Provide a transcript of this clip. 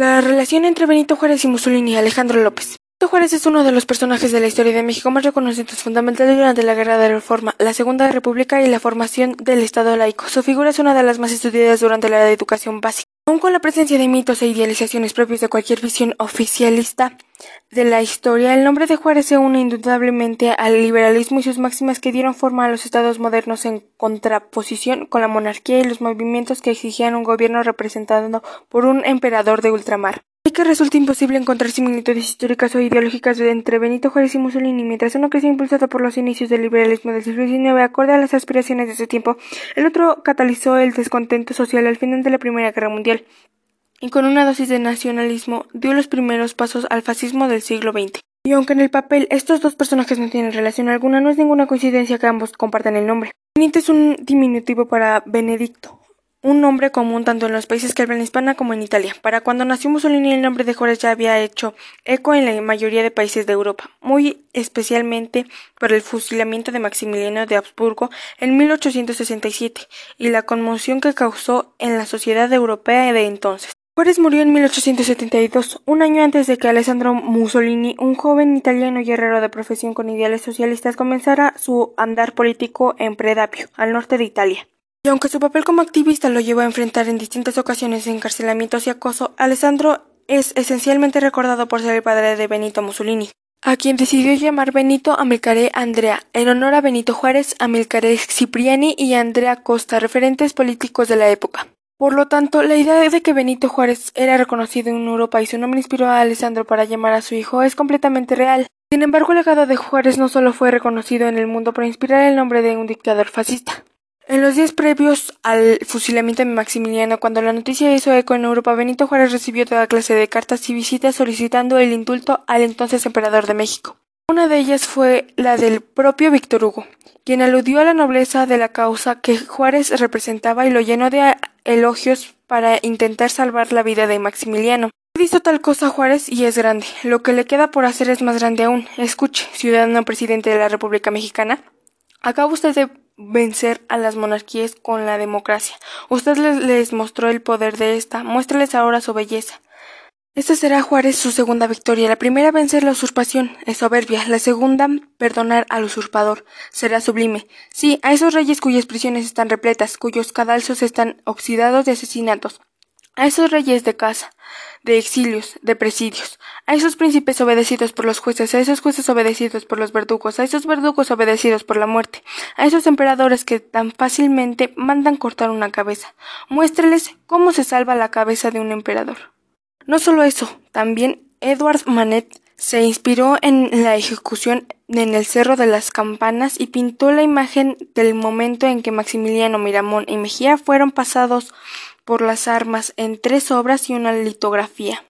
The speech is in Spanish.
La relación entre Benito Juárez y Mussolini y Alejandro López. Benito Juárez es uno de los personajes de la historia de México más reconocidos fundamentales durante la Guerra de Reforma, la Segunda República y la formación del Estado laico. Su figura es una de las más estudiadas durante la educación básica. Aun con la presencia de mitos e idealizaciones propios de cualquier visión oficialista de la historia, el nombre de Juárez se une indudablemente al liberalismo y sus máximas que dieron forma a los estados modernos en contraposición con la monarquía y los movimientos que exigían un gobierno representado por un emperador de ultramar. Que resulta imposible encontrar similitudes históricas o ideológicas entre Benito Juárez y Mussolini, mientras uno creció impulsado por los inicios del liberalismo del siglo XIX acorde a las aspiraciones de su tiempo, el otro catalizó el descontento social al final de la Primera Guerra Mundial y con una dosis de nacionalismo dio los primeros pasos al fascismo del siglo XX. Y aunque en el papel estos dos personajes no tienen relación alguna, no es ninguna coincidencia que ambos compartan el nombre. Benito es un diminutivo para Benedicto, un nombre común tanto en los países que hablan hispana como en Italia. Para cuando nació Mussolini el nombre de Juárez ya había hecho eco en la mayoría de países de Europa, muy especialmente por el fusilamiento de Maximiliano de Habsburgo en 1867 y la conmoción que causó en la sociedad europea de entonces. Juárez murió en 1872, un año antes de que Alessandro Mussolini, un joven italiano guerrero de profesión con ideales socialistas, comenzara su andar político en Predapio, al norte de Italia. Y aunque su papel como activista lo llevó a enfrentar en distintas ocasiones encarcelamientos y acoso, Alessandro es esencialmente recordado por ser el padre de Benito Mussolini, a quien decidió llamar Benito Amilcare Andrea, en honor a Benito Juárez, Amilcare Cipriani y Andrea Costa, referentes políticos de la época. Por lo tanto, la idea de que Benito Juárez era reconocido en Europa y su nombre inspiró a Alessandro para llamar a su hijo es completamente real. Sin embargo, el legado de Juárez no solo fue reconocido en el mundo por inspirar el nombre de un dictador fascista. En los días previos al fusilamiento de Maximiliano, cuando la noticia hizo eco en Europa, Benito Juárez recibió toda clase de cartas y visitas solicitando el indulto al entonces emperador de México. Una de ellas fue la del propio Víctor Hugo, quien aludió a la nobleza de la causa que Juárez representaba y lo llenó de elogios para intentar salvar la vida de Maximiliano. Hizo tal cosa Juárez y es grande. Lo que le queda por hacer es más grande aún. Escuche, ciudadano presidente de la República Mexicana. Acaba usted de vencer a las monarquías con la democracia. Usted les, mostró el poder de esta. Muéstrales ahora su belleza. Esta será Juárez su segunda victoria. La primera vencer la usurpación es soberbia. La segunda perdonar al usurpador. Será sublime. Sí, a esos reyes cuyas prisiones están repletas, cuyos cadalzos están oxidados de asesinatos. A esos reyes de casa, de exilios, de presidios, a esos príncipes obedecidos por los jueces, a esos jueces obedecidos por los verdugos, a esos verdugos obedecidos por la muerte, a esos emperadores que tan fácilmente mandan cortar una cabeza. Muéstreles cómo se salva la cabeza de un emperador. No solo eso, también Edward Manet se inspiró en la ejecución en el Cerro de las Campanas y pintó la imagen del momento en que Maximiliano Miramón y Mejía fueron pasados por las armas en tres obras y una litografía.